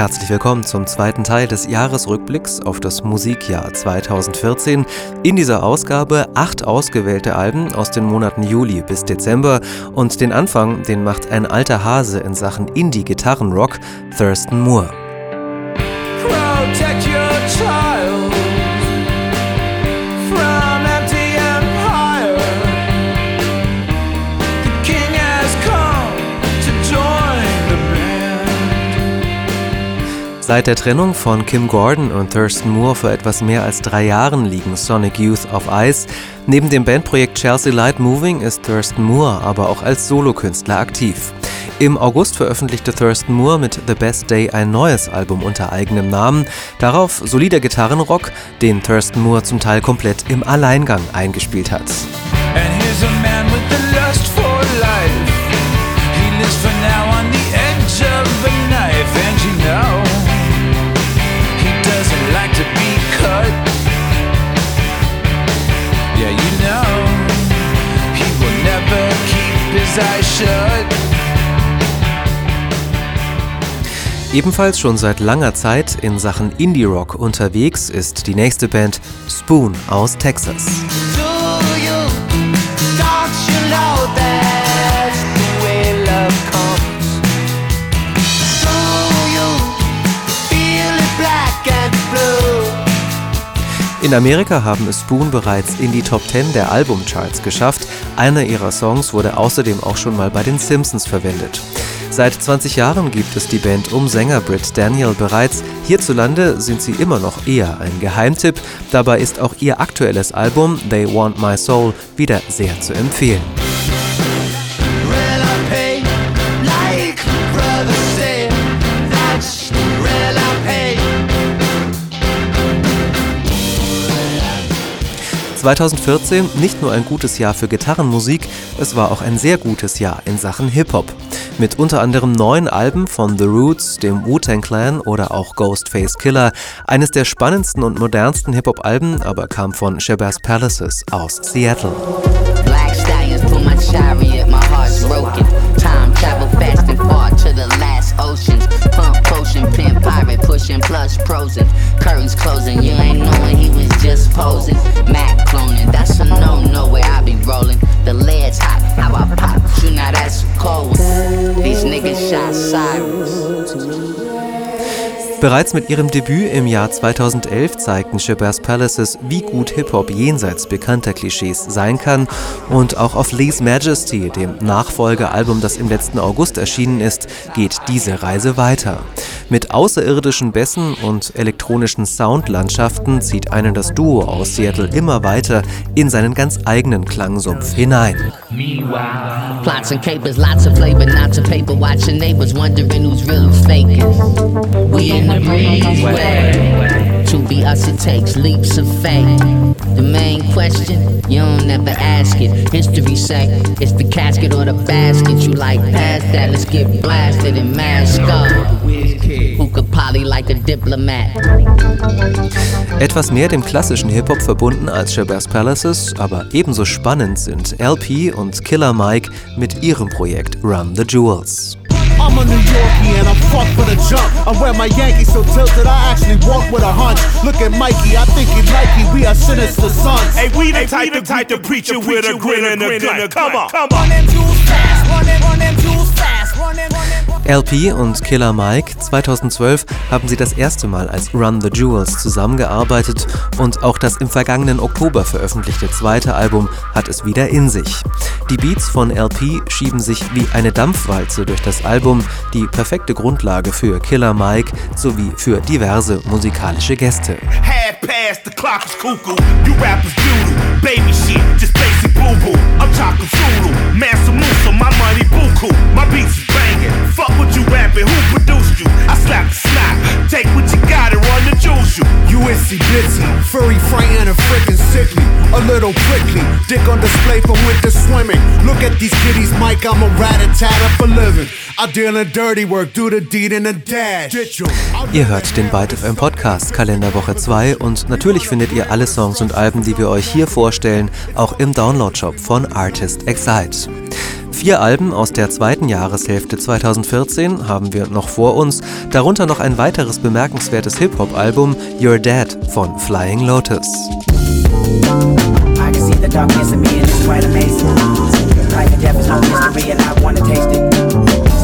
Herzlich willkommen zum zweiten Teil des Jahresrückblicks auf das Musikjahr 2014. In dieser Ausgabe acht ausgewählte Alben aus den Monaten Juli bis Dezember und den Anfang, den macht ein alter Hase in Sachen Indie-Gitarrenrock, Thurston Moore. Protect your child. Seit der Trennung von Kim Gordon und Thurston Moore vor etwas mehr als drei Jahren liegen Sonic Youth auf Eis. Neben dem Bandprojekt Chelsea Light Moving ist Thurston Moore aber auch als Solokünstler aktiv. Im August veröffentlichte Thurston Moore mit The Best Day ein neues Album unter eigenem Namen. Darauf solider Gitarrenrock, den Thurston Moore zum Teil komplett im Alleingang eingespielt hat. Ebenfalls schon seit langer Zeit in Sachen Indie-Rock unterwegs ist die nächste Band Spoon aus Texas. In Amerika haben es Spoon bereits in die Top 10 der Albumcharts geschafft. Einer ihrer Songs wurde außerdem auch schon mal bei den Simpsons verwendet. Seit 20 Jahren gibt es die Band um Sänger Britt Daniel bereits. Hierzulande sind sie immer noch eher ein Geheimtipp. Dabei ist auch ihr aktuelles Album They Want My Soul wieder sehr zu empfehlen. 2014 nicht nur ein gutes Jahr für Gitarrenmusik, es war auch ein sehr gutes Jahr in Sachen Hip-Hop. Mit unter anderem neun Alben von The Roots, dem Wu-Tang Clan oder auch Ghostface Killer. Eines der spannendsten und modernsten Hip-Hop-Alben aber kam von Shabazz Palaces aus Seattle. Black stallions pull my chariot, my heart's broken. Time travel fast and far to the last oceans. Pump potion, pimp pirate, pushing plush prosing. Curtains closing, you ain't knowing he was just posing. Mac cloning, that's a no no where I be rolling. The lead's hot, I Bereits mit ihrem Debüt im Jahr 2011 zeigten Shabazz Palaces, wie gut Hip-Hop jenseits bekannter Klischees sein kann und auch auf Lee's Majesty, dem Nachfolgealbum, das im letzten August erschienen ist, geht diese Reise weiter. Mit außerirdischen Bässen und elektronischen Soundlandschaften zieht einen das Duo aus Seattle immer weiter in seinen ganz eigenen Klangsumpf hinein. Plots and capers, lots of flavor, the breezeway. To be us, it takes leaps of faith. The main question, you don't never ask it. History say it's the casket or the basket. You like past that, let's get blasted and mask up. Etwas mehr dem klassischen Hip-Hop verbunden als Shabazz Palaces, aber ebenso spannend sind LP und Killer Mike mit ihrem Projekt Run the Jewels. I'm a New Yorkie and I'm fucked for the jump. I wear my Yankees so tilted, I actually walk with a hunch. Look at Mikey, I think he like he, we are sinister sons. Hey, we the type, the type to preach it with a grin and a gun. Come on, come on. Run them jewels fast, run them, run them LP und Killer Mike 2012 haben sie das erste Mal als Run the Jewels zusammengearbeitet und auch das im vergangenen Oktober veröffentlichte zweite Album hat es wieder in sich. Die Beats von LP schieben sich wie eine Dampfwalze durch das Album, die perfekte Grundlage für Killer Mike sowie für diverse musikalische Gäste. Half past, the clock is cuckoo. You rappers dick on display for winter swimming. Look at these kitties, Mike, I'm a rat-a-tat for living. I deal in dirty work, do the deed in a dash. Ihr hört den Byte FM Podcast Kalenderwoche 2 und natürlich findet ihr alle Songs und Alben, die wir euch hier vorstellen, auch im Download-Shop von Artist Excite. Vier Alben aus der zweiten Jahreshälfte 2014 haben wir noch vor uns, darunter noch ein weiteres bemerkenswertes Hip-Hop-Album You're Dead von Flying Lotus. the darkness in me, and it's quite amazing. Life and death is no mystery, and I wanna taste it.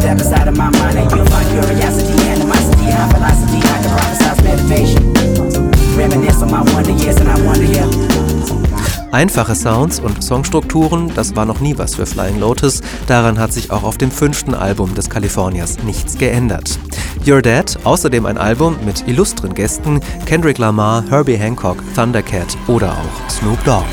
Step aside of my mind, and you'll find curiosity, animosity, high velocity, I can prophesize meditation. Reminisce on my wonder years, and I wonder, yeah. Einfache Sounds und Songstrukturen, das war noch nie was für Flying Lotus. Daran hat sich auch auf dem fünften Album des Kaliforniers nichts geändert. You're Dead, außerdem ein Album mit illustren Gästen Kendrick Lamar, Herbie Hancock, Thundercat oder auch Snoop Dogg.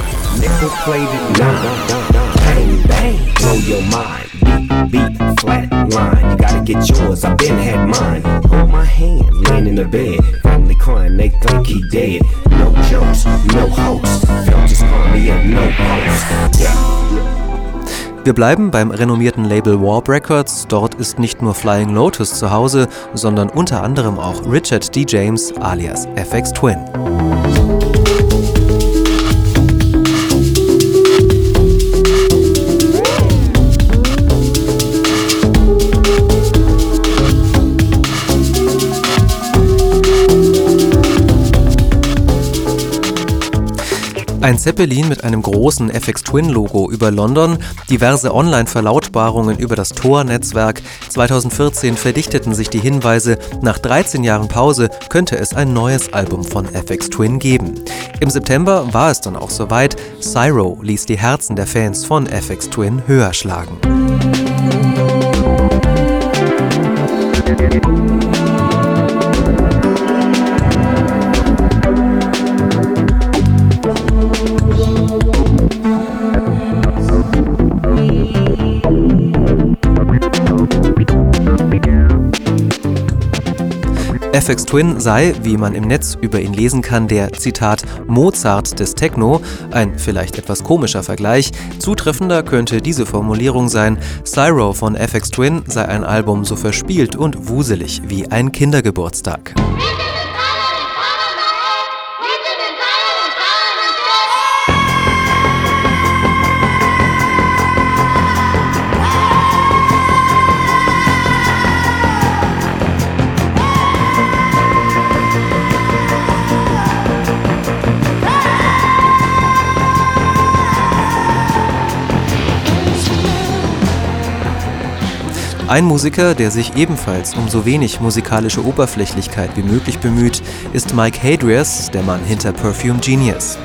crying, they think he dead. No jokes, no hoax. Wir bleiben beim renommierten Label Warp Records. Dort ist nicht nur Flying Lotus zu Hause, sondern unter anderem auch Richard D. James alias FX Twin. Ein Zeppelin mit einem großen FX Twin Logo über London, diverse Online-Verlautbarungen über das Tor-Netzwerk. 2014 verdichteten sich die Hinweise, nach 13 Jahren Pause könnte es ein neues Album von FX Twin geben. Im September war es dann auch soweit. Cyro ließ die Herzen der Fans von FX Twin höher schlagen. FX Twin sei, wie man im Netz über ihn lesen kann, der Zitat Mozart des Techno, ein vielleicht etwas komischer Vergleich. Zutreffender könnte diese Formulierung sein, Cyro von FX Twin sei ein Album so verspielt und wuselig wie ein Kindergeburtstag. Ein Musiker, der sich ebenfalls um so wenig musikalische Oberflächlichkeit wie möglich bemüht, ist Mike Hadrias, der Mann hinter Perfume Genius.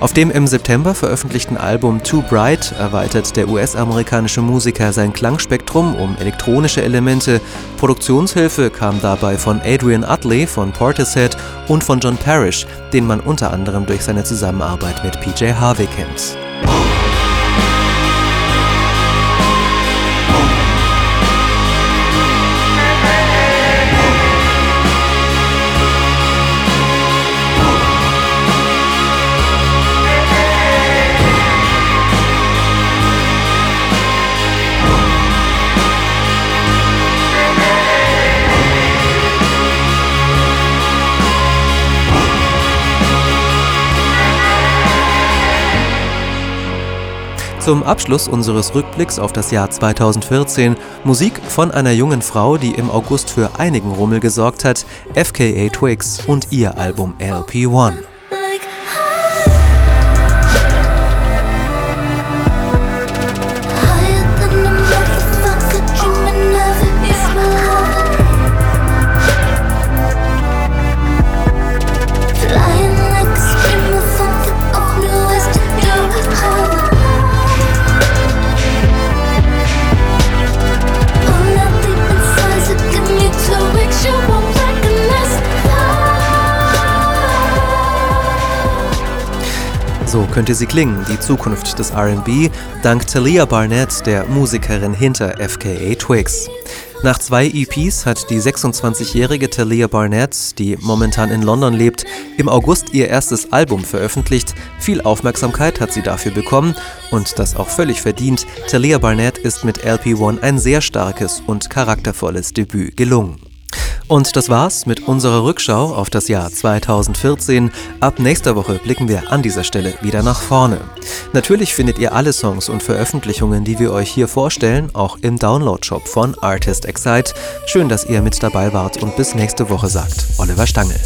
Auf dem im September veröffentlichten Album Too Bright erweitert der US-amerikanische Musiker sein Klangspektrum um elektronische Elemente. Produktionshilfe kam dabei von Adrian Utley von Portishead und von John Parrish, den man unter anderem durch seine Zusammenarbeit mit PJ Harvey kennt. Zum Abschluss unseres Rückblicks auf das Jahr 2014 Musik von einer jungen Frau, die im August für einigen Rummel gesorgt hat, FKA Twigs und ihr Album LP1. So könnte sie klingen, die Zukunft des RB, dank Talia Barnett, der Musikerin hinter FKA Twigs. Nach zwei EPs hat die 26-jährige Talia Barnett, die momentan in London lebt, im August ihr erstes Album veröffentlicht. Viel Aufmerksamkeit hat sie dafür bekommen und das auch völlig verdient. Talia Barnett ist mit LP1 ein sehr starkes und charaktervolles Debüt gelungen. Und das war's mit unserer Rückschau auf das Jahr 2014. Ab nächster Woche blicken wir an dieser Stelle wieder nach vorne. Natürlich findet ihr alle Songs und Veröffentlichungen, die wir euch hier vorstellen, auch im Download-Shop von Artist Excite. Schön, dass ihr mit dabei wart und bis nächste Woche sagt Oliver Stangl.